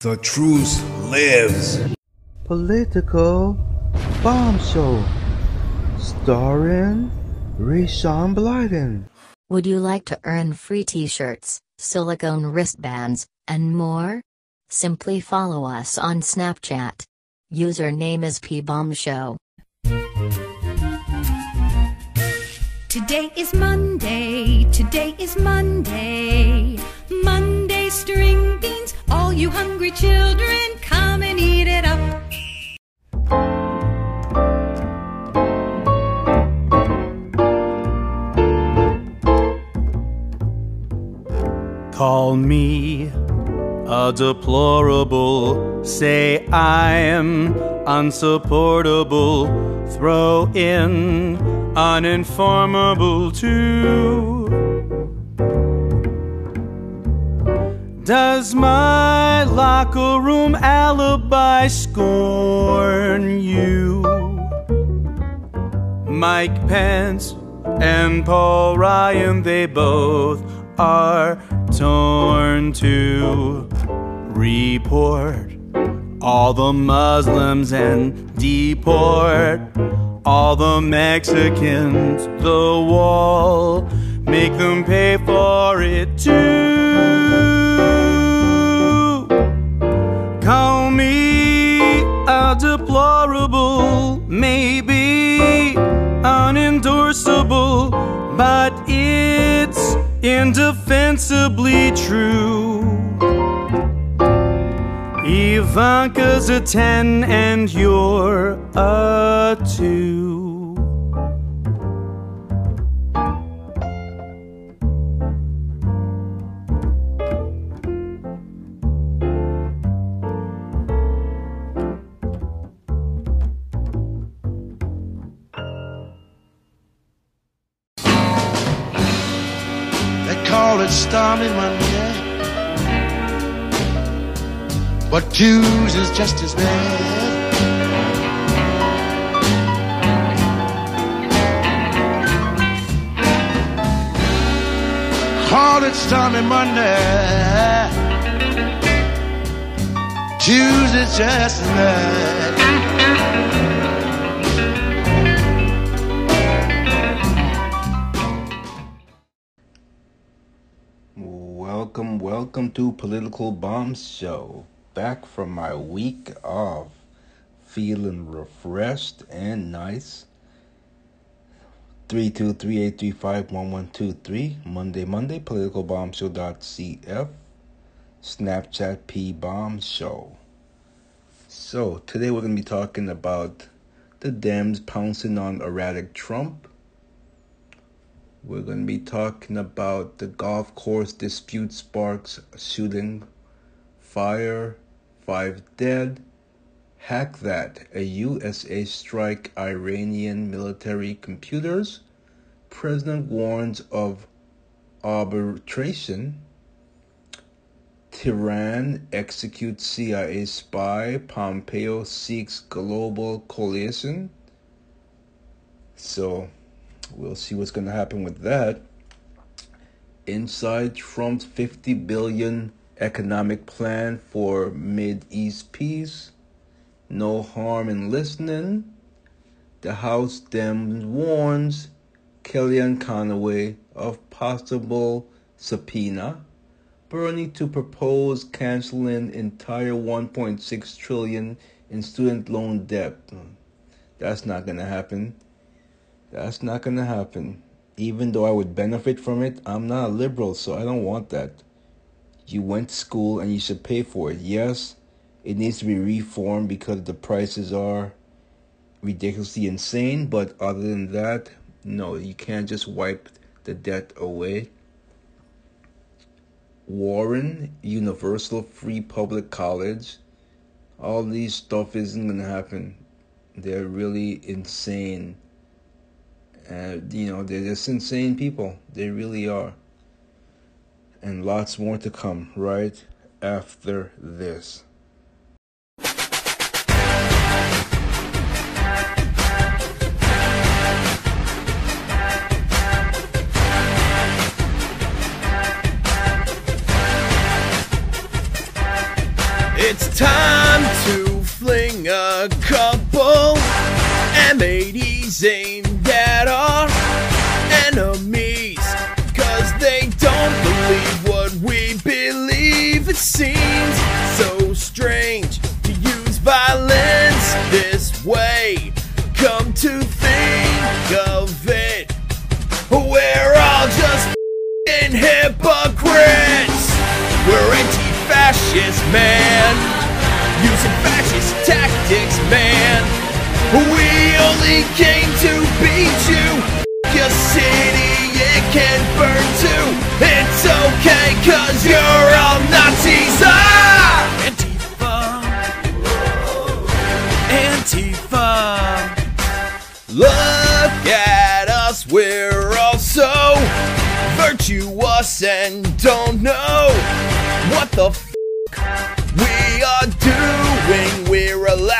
The truth lives. Political Bomb Show. Starring Rayshawn Blyden. Would you like to earn free t-shirts, silicone wristbands, and more? Simply follow us on Snapchat. Username is p pbombshow. Today is Monday, today is Monday. Monday string beans, all you hungry children, come and eat it up. Call me a deplorable, say I'm unsupportable, throw in uninformable too. Does my locker room alibi scorn you? Mike Pence and Paul Ryan, they both are torn to report all the Muslims and deport all the Mexicans. The wall, make them pay for it too. Deplorable, maybe unendorsable, but it's indefensibly true. Ivanka's a 10 and you're a 2. Stormy Monday, but Tuesday's just as bad. Call it stormy Monday, Tuesday's just as bad. Welcome, to Political Bomb Show. Back from my week off, feeling refreshed and nice. 323-835-1123 Monday, Monday, politicalbombshow.cf Snapchat P Bomb Show. So today we're gonna be talking about the Dems pouncing on erratic Trump. We're going to be talking about the golf course dispute sparks shooting, fire, five dead, hack that, a USA strike Iranian military computers, President warns of arbitration, Tehran executes CIA spy, Pompeo seeks global coalition. So, We'll see what's going to happen with that. Inside Trump's 50 billion economic plan for Mid East peace. No harm in listening. The House Dems warns Kellyanne Conway of possible subpoena. Bernie to propose canceling entire 1.6 trillion in student loan debt. Hmm, that's not going to happen. That's not going to happen. Even though I would benefit from it, I'm not a liberal, so I don't want that. You went to school and you should pay for it. Yes, it needs to be reformed because the prices are ridiculously insane, but other than that, no, you can't just wipe the debt away. Warren, Universal Free Public College, all these stuff isn't going to happen. They're really insane. Uh, you know, they're just insane people. They really are. And lots more to come right after this. It's time to fling a couple M80s aimed at our enemies. Cause they don't believe what we believe. It seems so strange to use violence this way. Come to think of it, we're all just hypocrites. We're anti-fascist, man. Using fascist tactics, man. Only came to beat you. Your city, it can burn too. It's okay, cause you're all Nazis. Ah! Antifa. Antifa. Look at us, we're all so virtuous and don't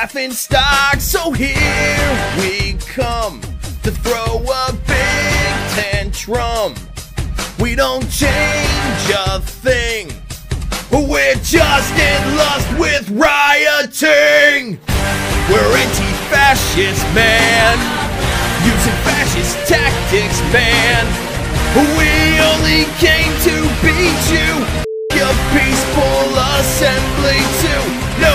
laughing stock, so here we come to throw a big tantrum. We don't change a thing. We're just in lust with rioting. We're anti-fascist, man. Using fascist tactics, man. We only came to beat you. Your peaceful assembly too. No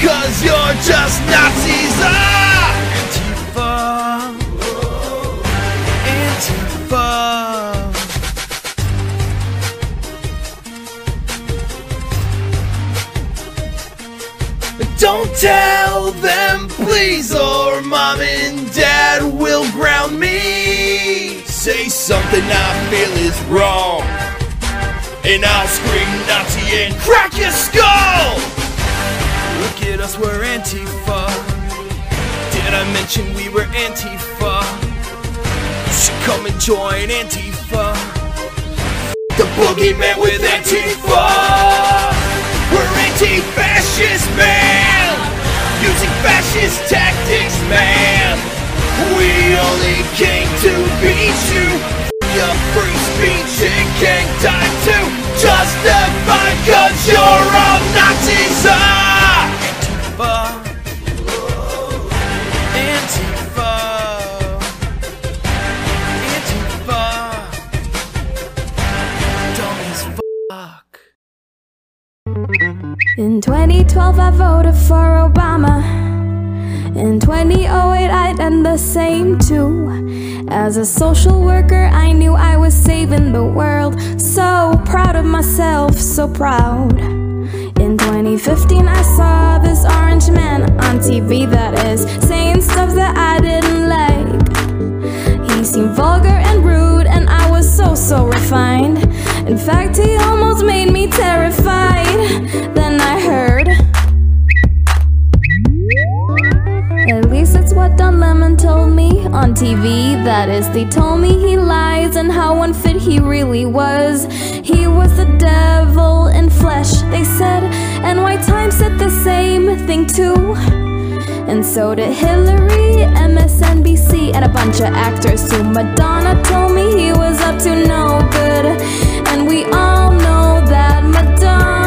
cause you're just Nazis. Ah! Antifa. Antifa. Don't tell them, please, or mom and dad will ground me. Say something I feel is wrong, and I'll scream Nazi and crack your skull. Us, we're Antifa. Did I mention we were Antifa? You should come and join Antifa. The boogeyman with Antifa. We're anti-fascist, man. Using fascist tactics, man. We only came to beat you. Your free speech and gang time to justify cause you're all Nazis. Ah! In 2012, I voted for Obama. In 2008, I done the same too. As a social worker, I knew I was saving the world. So proud of myself, so proud. In 2015, I saw this orange man on TV that is saying stuff that I didn't like. He seemed vulgar and rude, and I was so, so refined. In fact, he almost made me terrified. Then I heard. At least that's what Don Lemon told me on TV. That is, they told me he lies and how unfit he really was. He was the devil in flesh, they said. And White Times said the same thing too. And so did Hillary, MSNBC, and a bunch of actors too. Madonna told me he was up to no good. And we all know that Madonna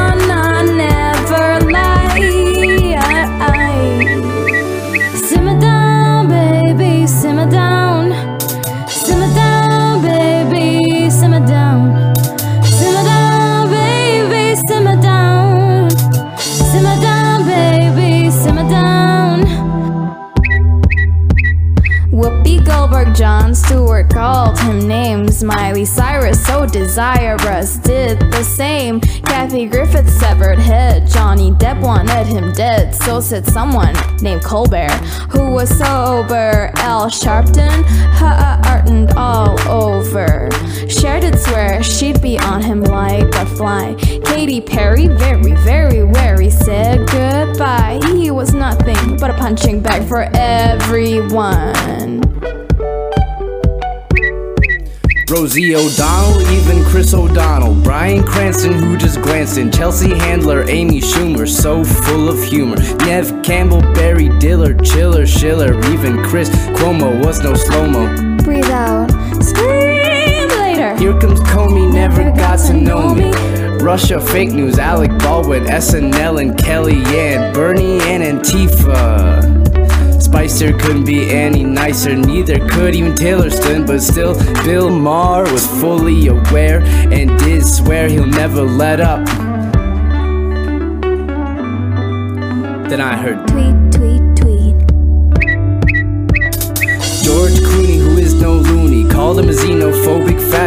Jon Stewart called him names. Miley Cyrus, so desirous, did the same. Kathy Griffin severed head. Johnny Depp wanted him dead. So said someone named Colbert, who was sober. Al Sharpton, heartened all over. Cher did swear she'd be on him like a fly. Katy Perry, very, very wary, said goodbye. He was nothing but a punching bag for everyone. Rosie O'Donnell, even Chris O'Donnell, Bryan Cranston, who just glanced in, Chelsea Handler, Amy Schumer, so full of humor. Neve Campbell, Barry Diller, Chiller, Schiller, even Chris Cuomo was no slow mo. Breathe out, scream later. Here comes Comey, never got to know me. Russia, fake news, Alec Baldwin, SNL and Kellyanne, Bernie and Antifa. Spicer couldn't be any nicer, neither could even Taylor Swift, but still, Bill Maher was fully aware and did swear he'll never let up. Then I heard Tweet, tweet, tweet. George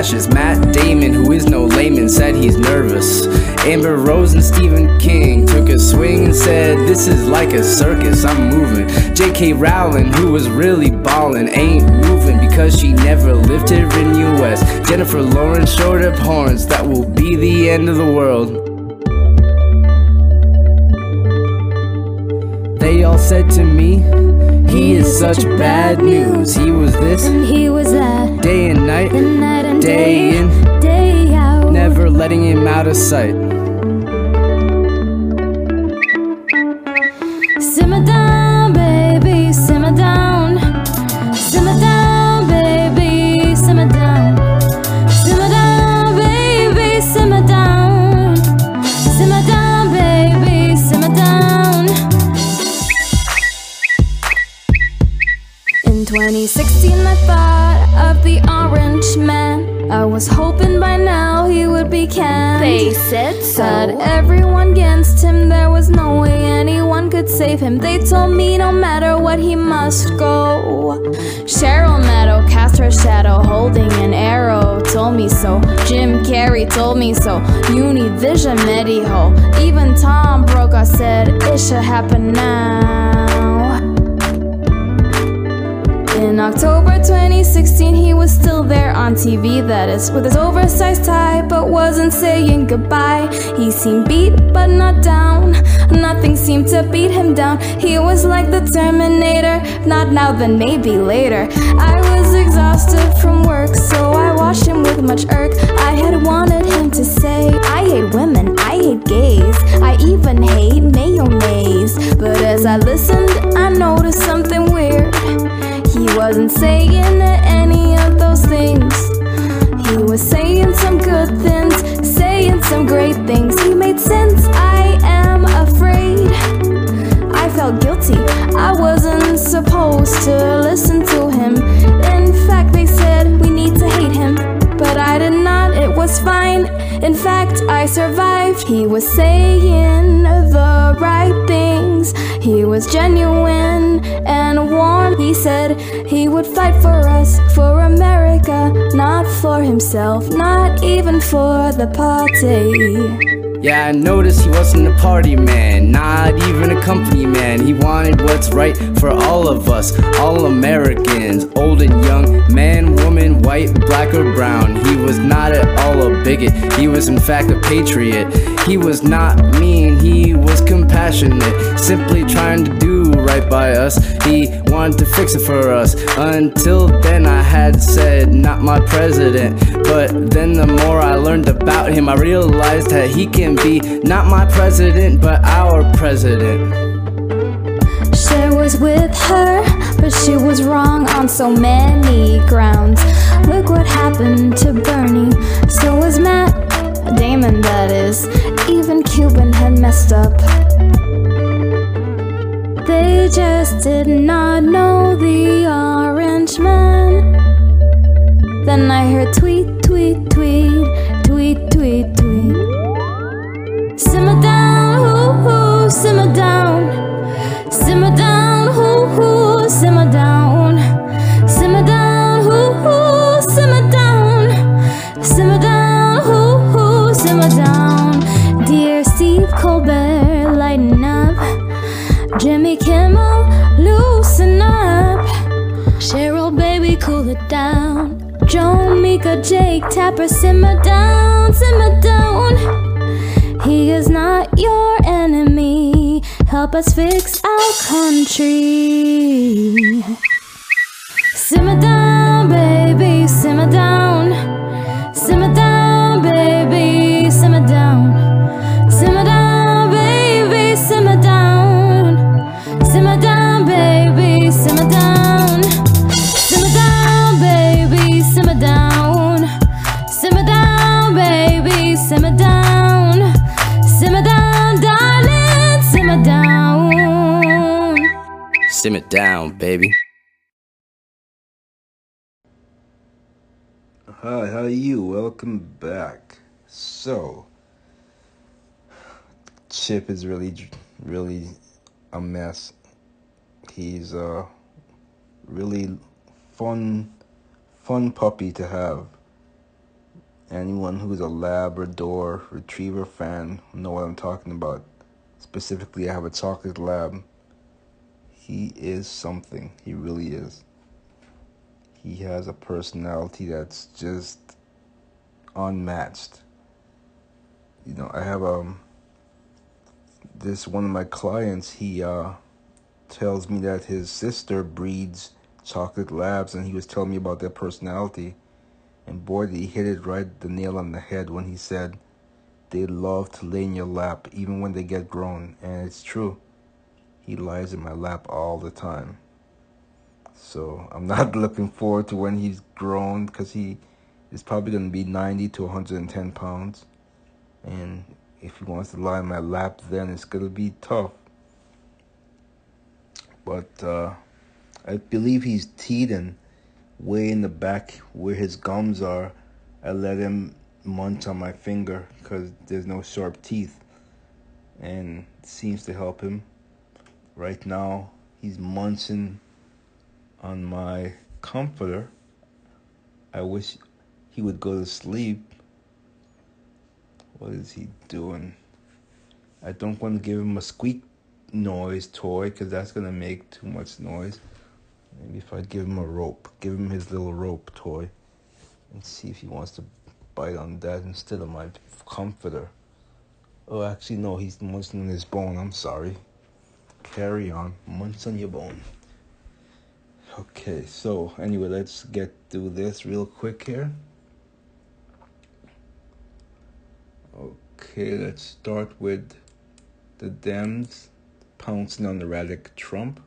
fascist. Matt Damon, who is no layman, said he's nervous. Amber Rose and Stephen King took a swing and said, This is like a circus, I'm moving. J.K. Rowling, who was really ballin', ain't moving because she never lived here in US. Jennifer Lawrence showed up horns, that will be the end of the world. They all said to me, He is such bad news. He was this And he was that. day and night, night and day day, in, day out. never letting him out of sight. In 2016, I thought of the orange man. I was hoping by now he would be canned. They said so. Had everyone against him, there was no way anyone could save him. They told me no matter what, he must go. Cheryl Meadow cast her shadow, holding an arrow, told me so. Jim Carrey told me so. Univision Mediho. Even Tom Brokaw said it should happen now. In October 2016, he was still there on TV, that is, with his oversized tie, but wasn't saying goodbye. He seemed beat, but not down. Nothing seemed to beat him down. He was like the Terminator, not now, then maybe later. I was exhausted from work, so I watched him with much irk. I had wanted him to say, I hate women, I hate gays, I even hate mayonnaise. But as I listened, wasn't saying any of those things. He was saying some good things, saying some great things. He made sense. I am afraid. I felt guilty. I wasn't supposed to listen to him. In fact, they said we need to hate him. But I did not, it was fine. In fact, I survived. He was saying the right things. He was genuine and warm. He said he would fight for us, for America, not for himself, not even for the party. Yeah, I noticed he wasn't a party man, not even a company man. He wanted what's right for all of us, all Americans, old and young, man, woman, white, black, or brown. He was not at all a bigot, he was in fact a patriot. He was not mean, he was compassionate, simply trying to do right by us. He wanted to fix it for us. Until then, I had said, not my president. But then, the more I learned about him, I realized that he can be not my president, but our president. Cher was with her, but she was wrong on so many grounds. Look what happened to Bernie. So was Matt Damon, that is. Even Cuban had messed up. They just did not know the orange man. Then I heard tweet, tweet, tweet, tweet, tweet, tweet. Simmer down, hoo hoo, simmer down. Simmer down, hoo hoo, simmer down. Jake, Tapper, simmer down, simmer down. He is not your enemy. Help us fix our country. Simmer down, baby. Hi, how are you? Welcome back. So, Chip is really, really a mess. He's a really fun, fun puppy to have. Anyone who's a Labrador Retriever fan know what I'm talking about. Specifically, I have a chocolate lab. He is something. He really is. He has a personality that's just unmatched. You know, I have um this one of my clients, he uh tells me that his sister breeds chocolate labs and he was telling me about their personality and boy he hit it right the nail on the head when he said they love to lay in your lap even when they get grown and it's true he lies in my lap all the time. So i'm not looking forward to when he's grown because he is probably going to be 90 to 110 pounds. And if he wants to lie in my lap then it's going to be tough. But uh, i believe he's teething way in the back where his gums are. I let him munch on my finger because there's no sharp teeth and seems to help him right now he's munching on my comforter. I wish he would go to sleep. What is he doing? I don't want to give him a squeak noise toy because that's going to make too much noise. Maybe if i give him a rope give him his little rope toy and see if he wants to bite on that instead of my comforter. Oh actually no he's munching on his bone. I'm sorry carry on. Munch on your bone. Okay so anyway let's get to this real quick here. Okay let's start with the dems pouncing on erratic trump.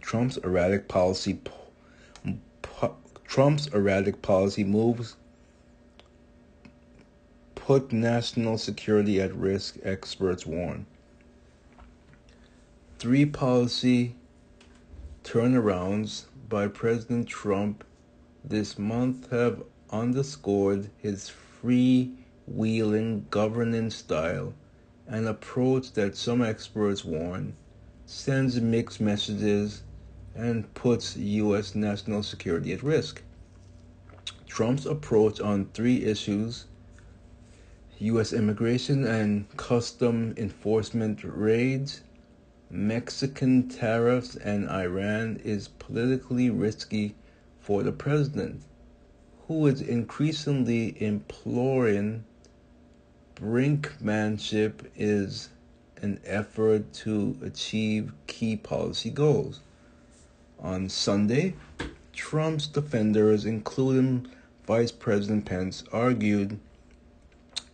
Trump's erratic policy trump's erratic policy moves put national security at risk, experts warn. Three policy turnarounds by President Trump this month have underscored his free-wheeling governance style, an approach that some experts warn sends mixed messages and puts U.S. national security at risk. Trump's approach on three issues U.S. immigration and custom enforcement raids, Mexican tariffs, and Iran is politically risky for the president, who is increasingly imploring brinkmanship is an effort to achieve key policy goals. On Sunday, Trump's defenders, including Vice President Pence, argued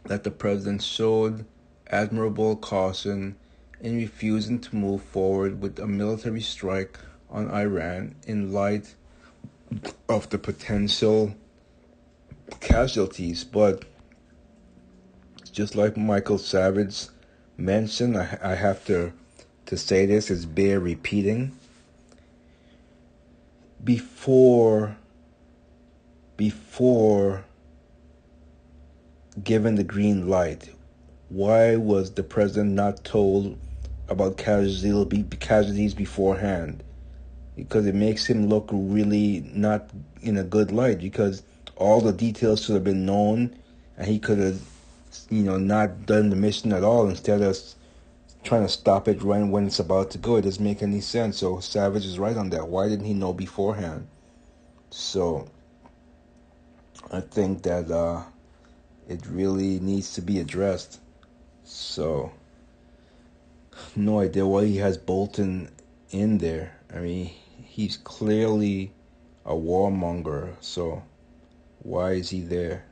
that the president showed admirable caution in refusing to move forward with a military strike on Iran in light of the potential casualties. But just like Michael Savage mentioned, I, I have to to say this is bear repeating. Before before given the green light, why was the president not told about casualties beforehand? Because it makes him look really not in a good light. Because all the details should have been known, and he could have, you know, not done the mission at all instead of trying to stop it when when it's about to go. It doesn't make any sense. So Savage is right on that. Why didn't he know beforehand? So I think that. Uh, it really needs to be addressed. So, no idea why he has Bolton in there. I mean, he's clearly a warmonger, so why is he there?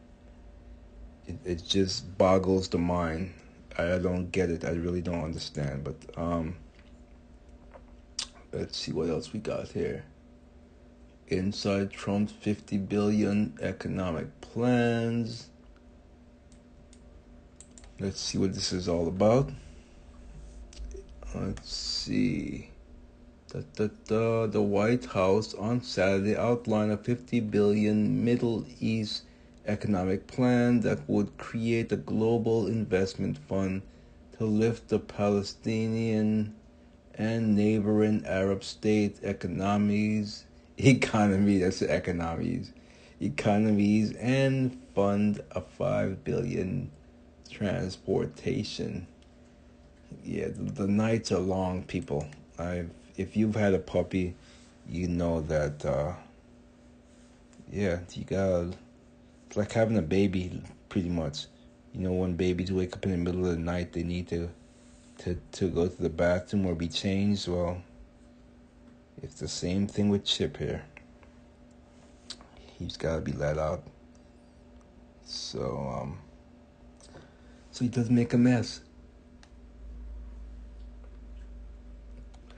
It, it just boggles the mind. I don't get it. I really don't understand. But um, let's see what else we got here. Inside Trump's 50 billion economic plans. Let's see what this is all about. Let's see. Da, da, da. The White House on Saturday outlined a 50 billion Middle East economic plan that would create a global investment fund to lift the Palestinian and neighboring Arab state economies, economy, that's economies, economies, and fund a 5 billion transportation. Yeah, the, nights are long, people. I've, if you've had a puppy, you know that, uh, yeah, you gotta, it's like having a baby, pretty much. You know, when babies wake up in the middle of the night, they need to to, to go to the bathroom or be changed, well, it's the same thing with Chip here. He's got to be let out. So, um, so he doesn't make a mess.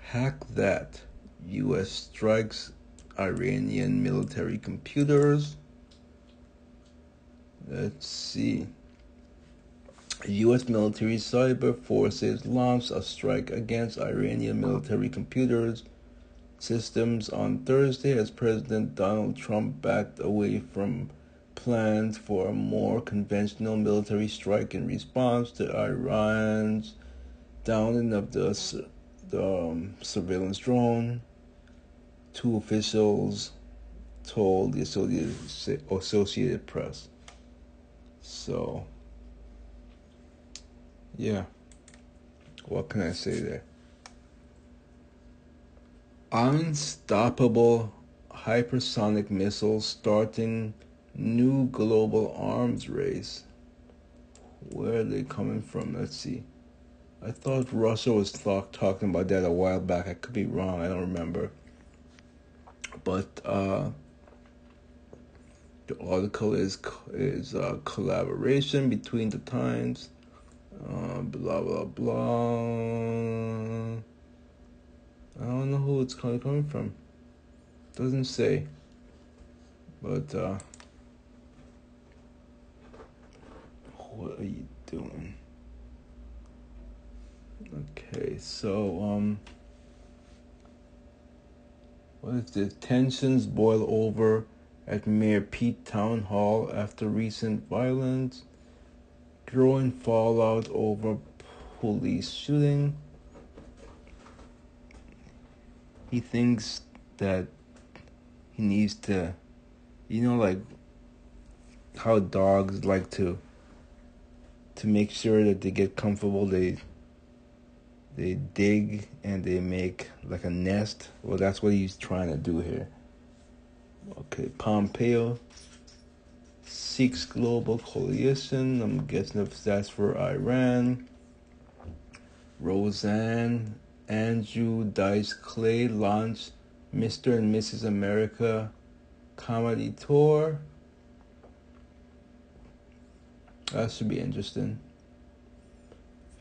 Hack that. U.S. strikes Iranian military computers. Let's see. U.S. military cyber forces launched a strike against Iranian military computers systems on Thursday as President Donald Trump backed away from plans for a more conventional military strike in response to Iran's downing of the, the um, surveillance drone. Two officials told the Associated, Associated Press. So, yeah. What can I say there? Unstoppable hypersonic missiles starting new global arms race. Where are they coming from? Let's see. I thought Russia was talk, talking about that a while back. I could be wrong. I don't remember. But uh, the article is is a collaboration between the Times uh, blah blah blah. I don't know who it's coming from. Doesn't say. But uh, what are you doing? Okay, so um, what if the Tensions boil over at Mayor Pete Town Hall after recent violence growing fallout over police shooting. He thinks that he needs to, you know, like how dogs like to to make sure that they get comfortable. They they dig and they make like a nest. Well, that's what he's trying to do here. Okay, Pompeo seeks global coalition. I'm guessing if that's for Iran. Roseanne, Andrew Dice Clay launched Mr. and Mrs. America comedy tour. That should be interesting.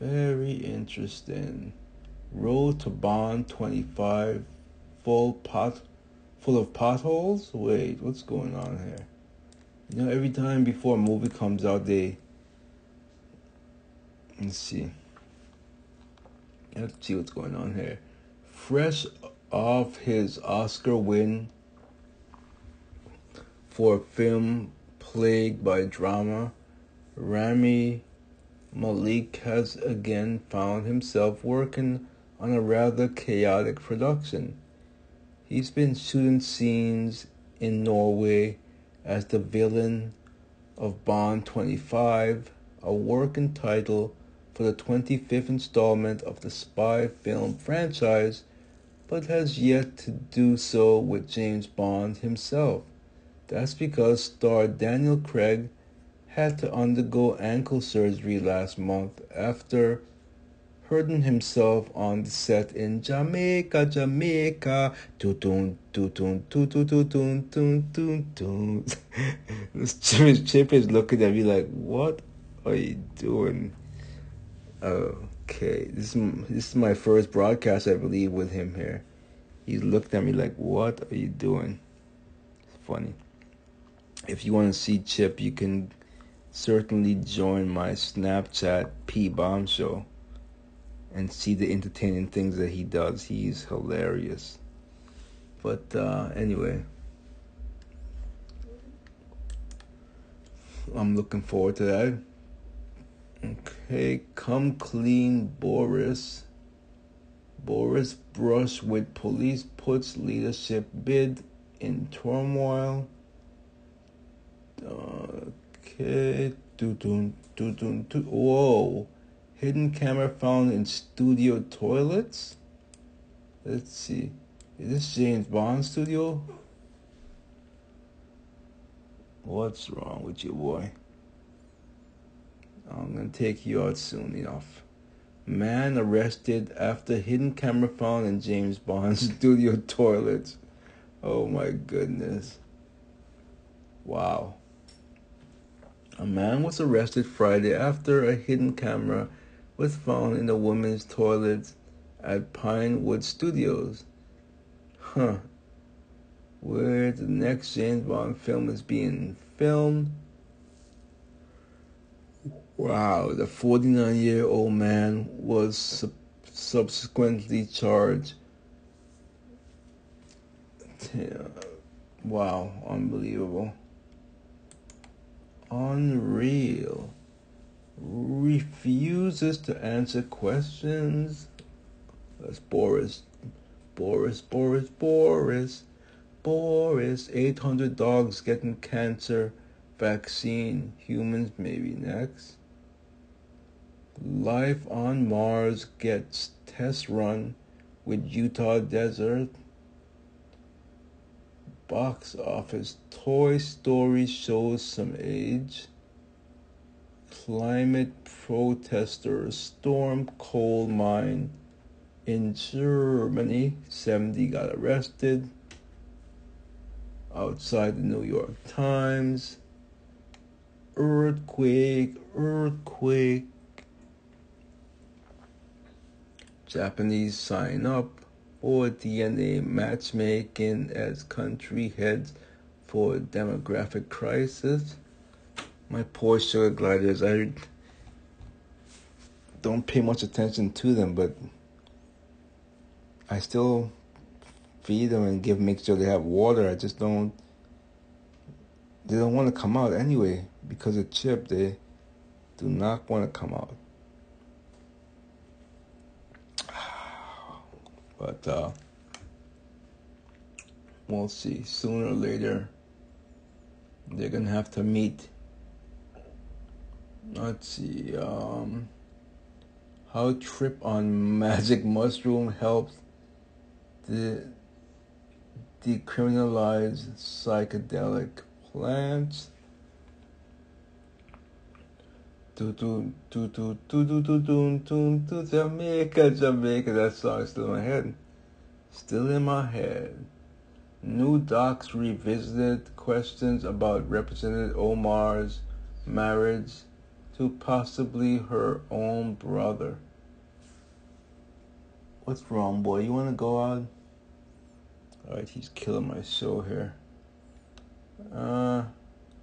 Very interesting. Road to Bond 25 full pot full of potholes? Wait, what's going on here? You know, every time before a movie comes out, they. Let's see. Let's see what's going on here. Fresh off his Oscar win for a film plagued by drama, Rami Malek has again found himself working on a rather chaotic production. He's been shooting scenes in Norway as the villain of Bond 25, a working title for the 25th installment of the spy film franchise, but has yet to do so with James Bond himself. That's because star Daniel Craig had to undergo ankle surgery last month after hurting himself on the set in Jamaica, Jamaica. This Chip, Chip is looking at me like, "What are you doing?" Okay, this is this is my first broadcast, I believe, with him here. He looked at me like, "What are you doing?" It's funny. If you want to see Chip, you can certainly join my Snapchat P Bomb Show and see the entertaining things that he does. He's hilarious. But uh, anyway, I'm looking forward to that. Okay, come clean, Boris. Boris brush with police puts leadership bid in turmoil. Okay, doo doo doo doo doo. Whoa, hidden camera found in studio toilets. Let's see, is this James Bond studio? What's wrong with you, boy? I'm gonna take you out soon enough. Man arrested after hidden camera found in James Bond studio toilets. Oh my goodness. Wow. A man was arrested Friday after a hidden camera was found in the women's toilets at Pinewood Studios. Huh. Where the next James Bond film is being filmed. Wow, the 49 year old man was sub- subsequently charged. Wow, unbelievable. Unreal. Refuses to answer questions. That's Boris. Boris, Boris, Boris. Boris. 800 dogs getting cancer vaccine. Humans maybe next. Life on Mars gets test run with Utah Desert. Box office Toy Story shows some age. Climate protesters storm coal mine in Germany. 70 got arrested outside the New York Times. Earthquake, earthquake. Japanese sign up for DNA matchmaking as country heads for demographic crisis. My poor sugar gliders, I don't pay much attention to them, but I still feed them and give make sure they have water. I just don't they don't want to come out anyway because of chip they do not want to come out. But uh, we'll see. Sooner or later, they're gonna have to meet. Let's see. Um, how trip on magic mushroom helps the decriminalize psychedelic plants. Do do do do do do do do do do Jamaica, Jamaica. That song is still in my head. Still in my head. New docs revisited questions about Representative Omar's marriage to possibly her own brother. What's wrong, boy? You want to go out? Alright, he's killing my show here. Uh,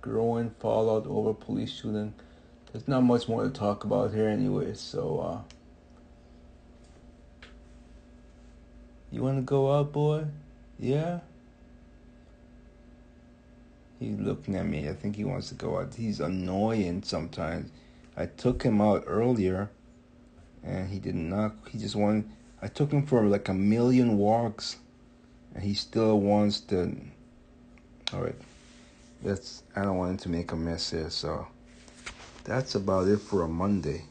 growing fallout over police shooting. There's not much more to talk about here anyway, so, uh. You want to go out, boy? Yeah? He's looking at me. I think he wants to go out. He's annoying sometimes. I took him out earlier, and he did not. He just wanted. I took him for like a million walks, and he still wants to. All right, that's. I don't want him to make a mess here, so that's about it for a Monday.